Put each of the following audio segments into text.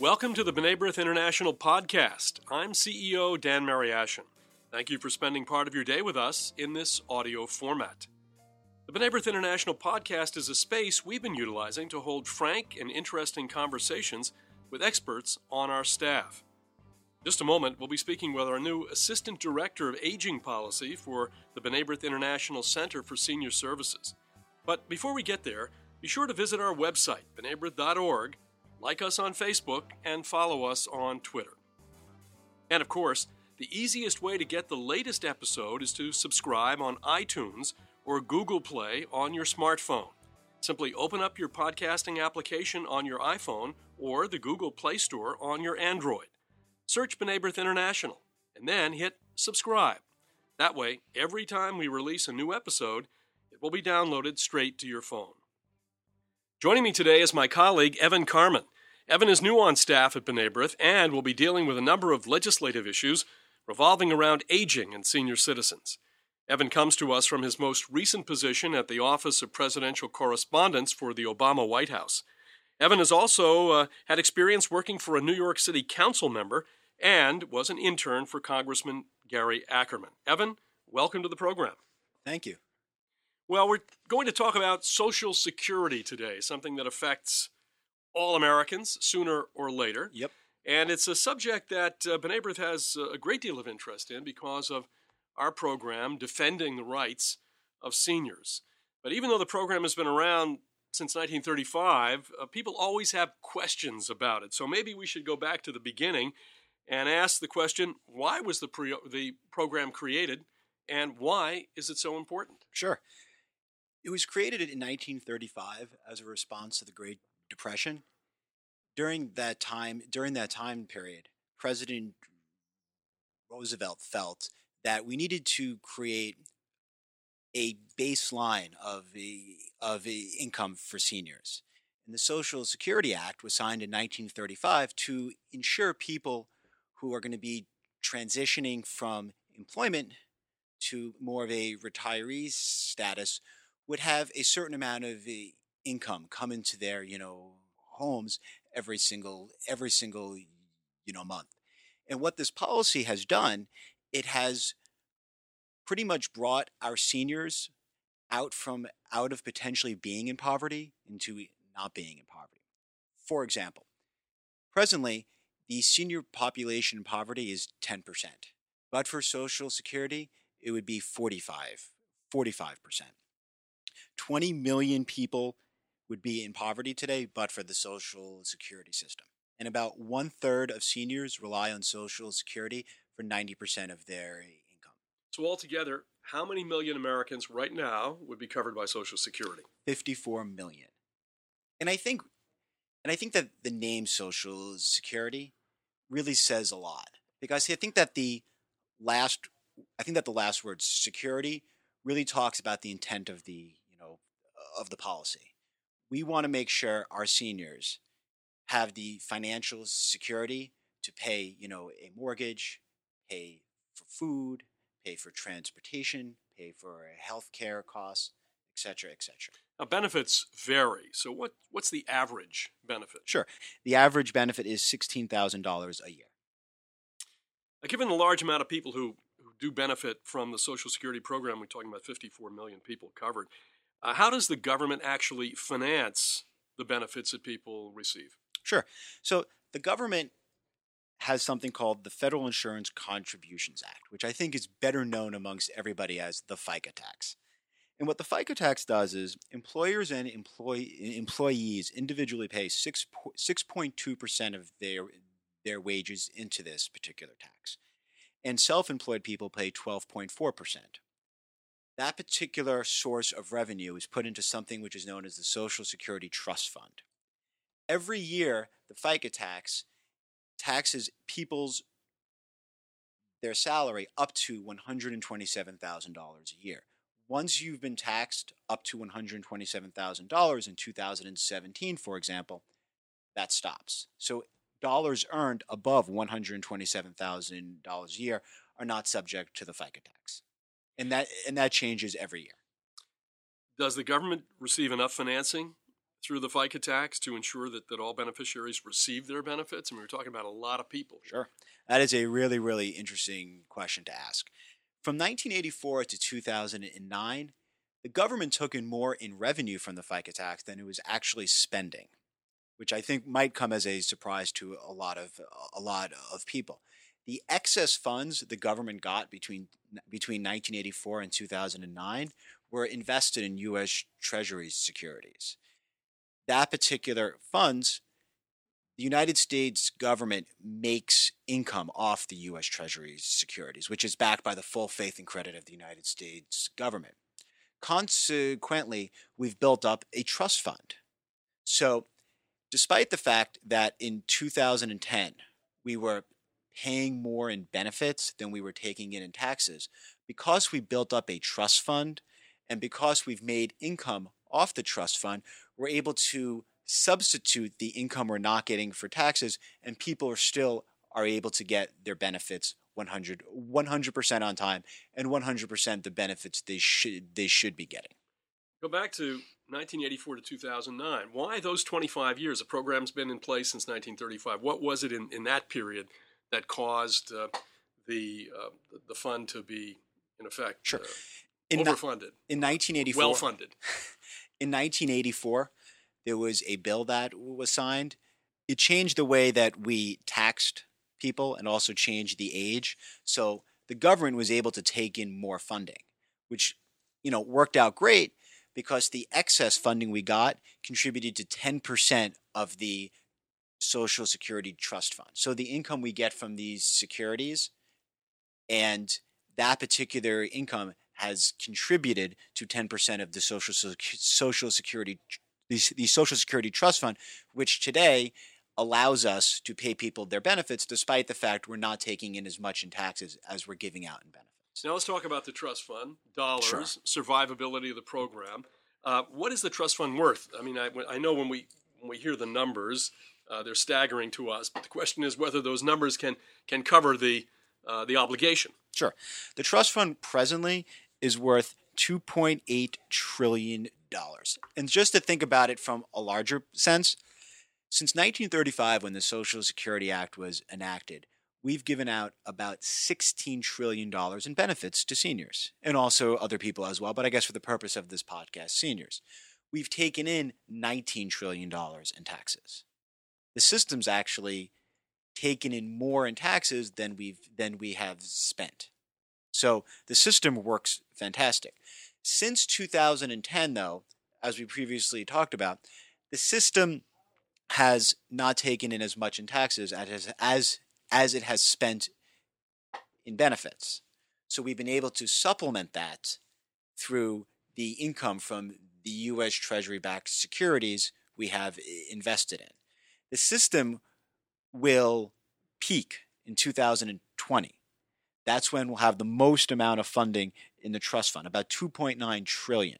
Welcome to the B'nai International podcast. I'm CEO Dan Mariaschin. Thank you for spending part of your day with us in this audio format. The B'nai International podcast is a space we've been utilizing to hold frank and interesting conversations with experts on our staff. Just a moment, we'll be speaking with our new Assistant Director of Aging Policy for the B'nai International Center for Senior Services. But before we get there, be sure to visit our website, bnaibrith.org, like us on Facebook, and follow us on Twitter. And of course, the easiest way to get the latest episode is to subscribe on iTunes or Google Play on your smartphone. Simply open up your podcasting application on your iPhone or the Google Play Store on your Android. Search B'nai International and then hit subscribe. That way, every time we release a new episode, it will be downloaded straight to your phone. Joining me today is my colleague, Evan Carmen. Evan is new on staff at B'nai B'rith and will be dealing with a number of legislative issues revolving around aging and senior citizens. Evan comes to us from his most recent position at the Office of Presidential Correspondence for the Obama White House. Evan has also uh, had experience working for a New York City council member and was an intern for Congressman Gary Ackerman. Evan, welcome to the program. Thank you. Well, we're going to talk about Social Security today, something that affects all Americans sooner or later. Yep. And it's a subject that uh, B'nai B'rith has a great deal of interest in because of our program defending the rights of seniors. But even though the program has been around since 1935, uh, people always have questions about it. So maybe we should go back to the beginning and ask the question why was the, pre- the program created and why is it so important? Sure. It was created in 1935 as a response to the Great Depression. During that time, during that time period, President Roosevelt felt that we needed to create a baseline of a, of a income for seniors. And the Social Security Act was signed in 1935 to ensure people who are going to be transitioning from employment to more of a retiree status would have a certain amount of income come into their you know homes every single every single you know month. And what this policy has done it has pretty much brought our seniors out from out of potentially being in poverty into not being in poverty. For example presently the senior population in poverty is 10% but for social security it would be 45 45% 20 million people would be in poverty today, but for the Social Security system. And about one third of seniors rely on Social Security for 90% of their income. So, altogether, how many million Americans right now would be covered by Social Security? 54 million. And I think and I think that the name Social Security really says a lot. Because I think that the last I think that the last word security really talks about the intent of the you know, of the policy. We want to make sure our seniors have the financial security to pay, you know, a mortgage, pay for food, pay for transportation, pay for health care costs, etc., etc. Now, benefits vary. So, what, what's the average benefit? Sure. The average benefit is $16,000 a year. Now, given the large amount of people who, who do benefit from the Social Security program, we're talking about 54 million people covered, uh, how does the government actually finance the benefits that people receive? Sure. So the government has something called the Federal Insurance Contributions Act, which I think is better known amongst everybody as the FICA tax. And what the FICA tax does is employers and employee, employees individually pay 6, 6.2% of their, their wages into this particular tax. And self employed people pay 12.4% that particular source of revenue is put into something which is known as the Social Security Trust Fund. Every year, the FICA tax taxes people's their salary up to $127,000 a year. Once you've been taxed up to $127,000 in 2017, for example, that stops. So dollars earned above $127,000 a year are not subject to the FICA tax and that and that changes every year. Does the government receive enough financing through the FICA tax to ensure that, that all beneficiaries receive their benefits? I mean, we're talking about a lot of people. Sure. That is a really, really interesting question to ask. From 1984 to 2009, the government took in more in revenue from the FICA tax than it was actually spending, which I think might come as a surprise to a lot of a lot of people. The excess funds the government got between between 1984 and 2009 were invested in U.S. Treasury securities. That particular funds, the United States government makes income off the U.S. Treasury securities, which is backed by the full faith and credit of the United States government. Consequently, we've built up a trust fund. So, despite the fact that in 2010 we were paying more in benefits than we were taking in in taxes, because we built up a trust fund and because we've made income off the trust fund, we're able to substitute the income we're not getting for taxes, and people are still are able to get their benefits 100 100% on time and 100% the benefits they should they should be getting. Go back to 1984 to 2009. Why those 25 years? The program's been in place since 1935. What was it in, in that period that caused uh, the uh, the fund to be in effect sure. Uh, in overfunded? in 1984, well funded. in 1984, there was a bill that was signed. It changed the way that we taxed people and also changed the age. So the government was able to take in more funding, which you know worked out great because the excess funding we got contributed to 10% of the Social Security Trust Fund. So the income we get from these securities and that particular income has contributed to 10% of the social social security the, the social security trust fund which today allows us to pay people their benefits despite the fact we're not taking in as much in taxes as we're giving out in benefits. Now let's talk about the trust fund, dollars, Sure. survivability of the program. Uh, what is the trust fund worth? I mean, I, I know when we when we hear the numbers, uh, they're staggering to us. But the question is whether those numbers can can cover the uh, the obligation. Sure. The trust fund presently is worth 2.8 trillion dollars. And just to think about it from a larger sense, since 1935 when the Social Security Act was enacted, we've given out about 16 trillion dollars in benefits to seniors and also other people as well, but I guess for the purpose of this podcast, seniors. We've taken in 19 trillion dollars in taxes. The system's actually taken in more in taxes than we've than we have spent. So the system works fantastic. Since 2010, though, as we previously talked about, the system has not taken in as much in taxes as as as it has spent in benefits. So we've been able to supplement that through the income from the U.S. Treasury-backed securities we have invested in. The system will peak in 2020. That's when we'll have the most amount of funding in the trust fund, about 2.9 trillion.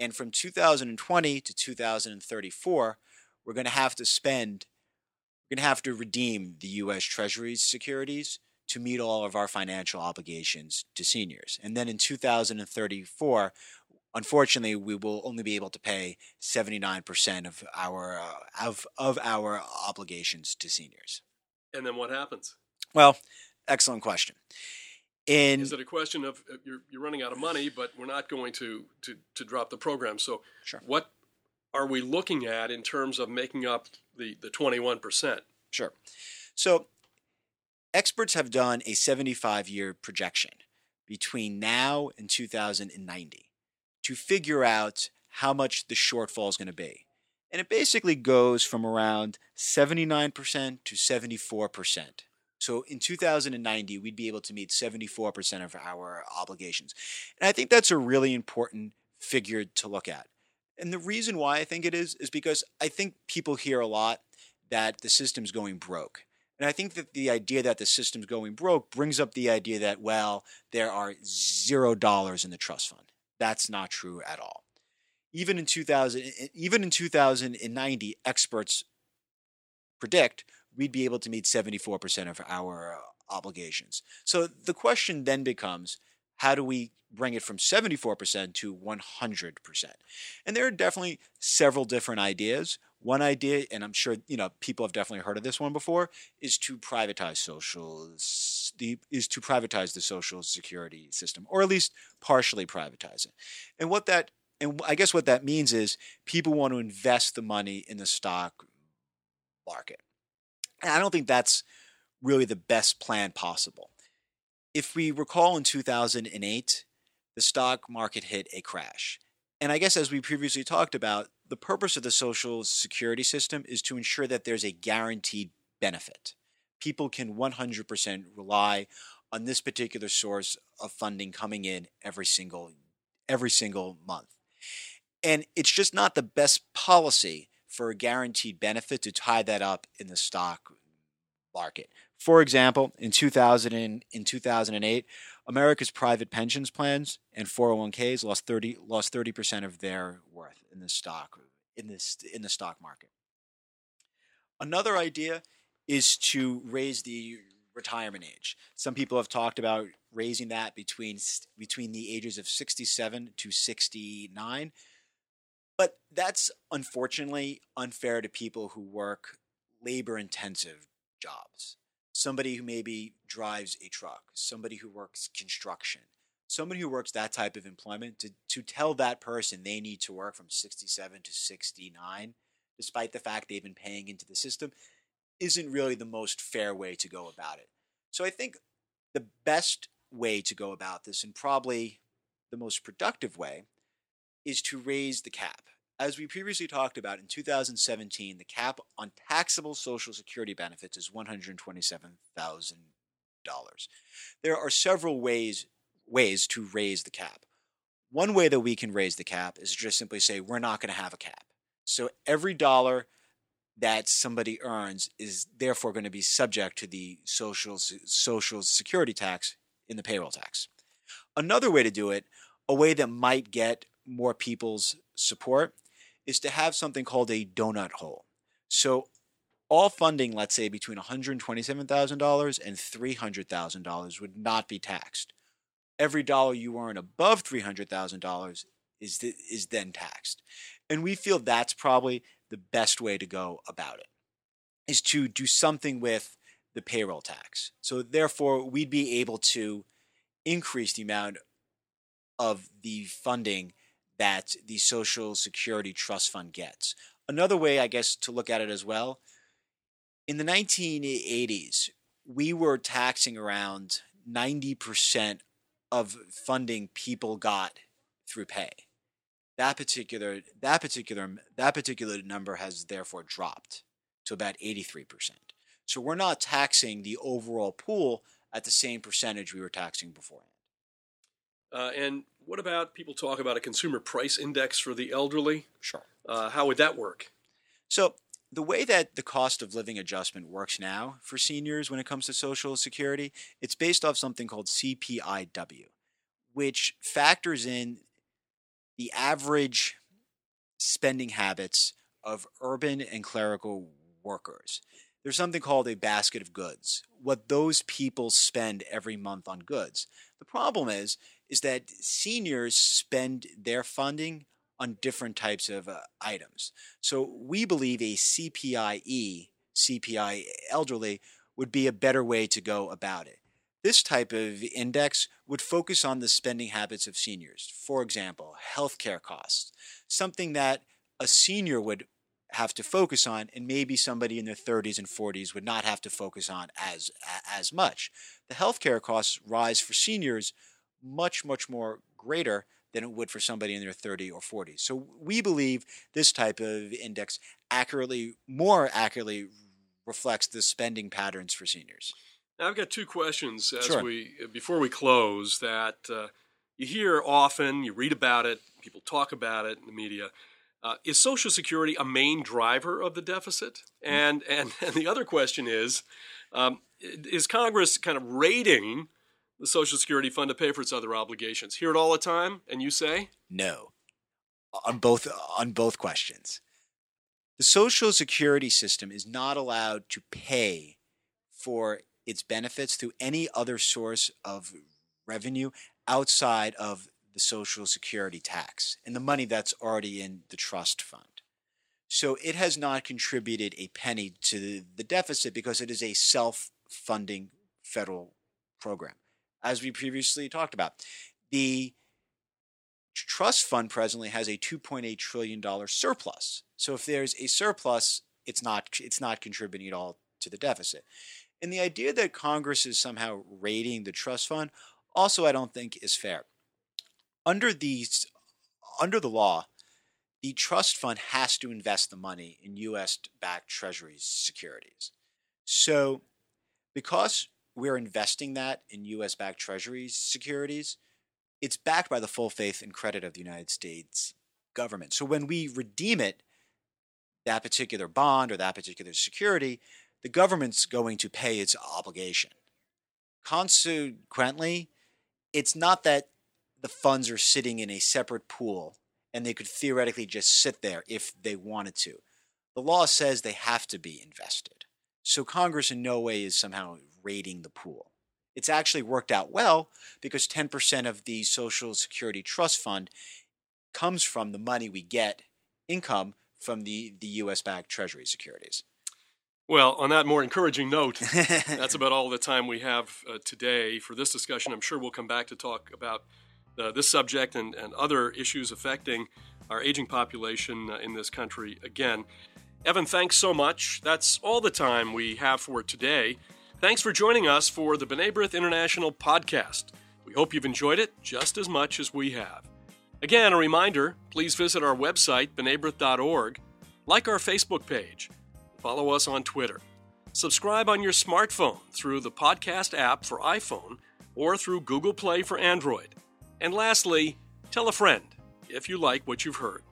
And from 2020 to 2034, we're going to have to spend, we're going to have to redeem the U.S. Treasury's securities to meet all of our financial obligations to seniors. And then in 2034, unfortunately, we will only be able to pay 79% of our uh, of of our obligations to seniors. And then what happens? Well, excellent question. In Is it a question of uh, you're, you're running out of money, but we're not going to, to, to drop the program? So, Sure. what are we looking at in terms of making up the, the 21%? Sure. So, experts have done a 75 year projection between now and 2090 to figure out how much the shortfall is going to be. And it basically goes from around 79% to 74%. So in 2090, we'd be able to meet 74% of our obligations. And I think that's a really important figure to look at. And the reason why I think it is, is because I think people hear a lot that the system's going broke. And I think that the idea that the system's going broke brings up the idea that, well, there are zero dollars in the trust fund. That's not true at all. Even in 2000, even in 2090, experts predict we'd be able to meet 74% of our uh, obligations. So the question then becomes, How do we bring it from 74% to 100%? And there are definitely several different ideas. One idea, and I'm sure you know people have definitely heard of this one before, is to privatize social the is to privatize the social security system, or at least partially privatize it. And what that and I guess what that means is people want to invest the money in the stock market. And I don't think that's really the best plan possible. If we recall in 2008, the stock market hit a crash. And I guess as we previously talked about, the purpose of the social security system is to ensure that there's a guaranteed benefit. People can 100% rely on this particular source of funding coming in every single every single month. And it's just not the best policy for a guaranteed benefit to tie that up in the stock market. For example, in 2000 in 2008, America's private pensions plans and 401ks lost 30 lost 30% of their worth in the stock in this in the stock market. Another idea is to raise the retirement age. Some people have talked about raising that between between the ages of 67 to 69. But that's unfortunately unfair to people who work labor intensive jobs. Somebody who maybe drives a truck, somebody who works construction, somebody who works that type of employment to, to tell that person they need to work from 67 to 69, despite the fact they've been paying into the system, isn't really the most fair way to go about it. So I think the best way to go about this, and probably the most productive way, is to raise the cap. As we previously talked about in 2017, the cap on taxable Social Security benefits is $127,000. There are several ways ways to raise the cap. One way that we can raise the cap is just simply say we're not going to have a cap. So every dollar that somebody earns is therefore going to be subject to the social social security tax in the payroll tax. Another way to do it, a way that might get more people's support, is to have something called a donut hole. So all funding, let's say between $127,000 and $300,000 would not be taxed. Every dollar you earn above $300,000 is th- is then taxed. And we feel that's probably the best way to go about it. Is to do something with the payroll tax. So therefore, we'd be able to increase the amount of the funding that the Social Security Trust Fund gets. Another way, I guess, to look at it as well, in the 1980s, we were taxing around 90% of funding people got through pay. That particular that particular that particular number has therefore dropped to about 83%. So we're not taxing the overall pool at the same percentage we were taxing beforehand. Uh, and what about people talk about a consumer price index for the elderly? Sure. Uh, how would that work? So the way that the cost of living adjustment works now for seniors when it comes to Social Security, it's based off something called CPIW, which factors in the average spending habits of urban and clerical workers there's something called a basket of goods, what those people spend every month on goods. The problem is is that seniors spend their funding on different types of uh, items. So we believe a CPIE, CPI elderly would be a better way to go about it. This type of index would focus on the spending habits of seniors. For example, healthcare costs, something that a senior would have to focus on, and maybe somebody in their 30s and 40s would not have to focus on as as much. The healthcare costs rise for seniors much much more greater than it would for somebody in their 30 or 40s. So we believe this type of index accurately, more accurately reflects the spending patterns for seniors. Now I've got two questions as Sure. we before we close that uh, you hear often, you read about it, people talk about it in the media. Uh, is Social Security a main driver of the deficit? And and, and the other question is, um, is Congress kind of raiding the Social Security fund to pay for its other obligations? Hear it all the time, and you say, No. On both on both questions. The social security system is not allowed to pay for its benefits through any other source of revenue outside of the Social Security tax and the money that's already in the trust fund. So it has not contributed a penny to the deficit because it is a self funding federal program. As we previously talked about, the trust fund presently has a $2.8 trillion surplus. So if there's a surplus, it's not, it's not contributing at all to the deficit. And the idea that Congress is somehow raiding the trust fund also I don't think is fair. Under these under the law, the trust fund has to invest the money in US backed treasuries securities. So because we're investing that in US backed treasuries securities, it's backed by the full faith and credit of the United States government. So when we redeem it, that particular bond or that particular security, the government's going to pay its obligation. Consequently, it's not that the funds are sitting in a separate pool and they could theoretically just sit there if they wanted to. The law says they have to be invested. So Congress in no way is somehow raiding the pool. It's actually worked out well because 10% of the Social Security Trust Fund comes from the money we get, income from the, the US backed Treasury securities. Well, on that more encouraging note, that's about all the time we have uh, today for this discussion. I'm sure we'll come back to talk about uh, this subject and, and other issues affecting our aging population uh, in this country again. Evan, thanks so much. That's all the time we have for today. Thanks for joining us for the B'nai B'rith International podcast. We hope you've enjoyed it just as much as we have. Again, a reminder please visit our website, b'naibrith.org, like our Facebook page Follow us on Twitter. Subscribe on your smartphone through the podcast app for iPhone or through Google Play for Android. And lastly, tell a friend if you like what you've heard.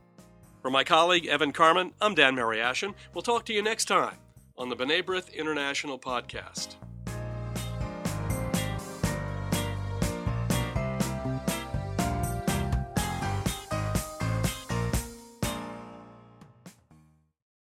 For my colleague Evan Carmen, I'm Dan Mariaschin. We'll talk to you next time on the B'nai B'rith International Podcast.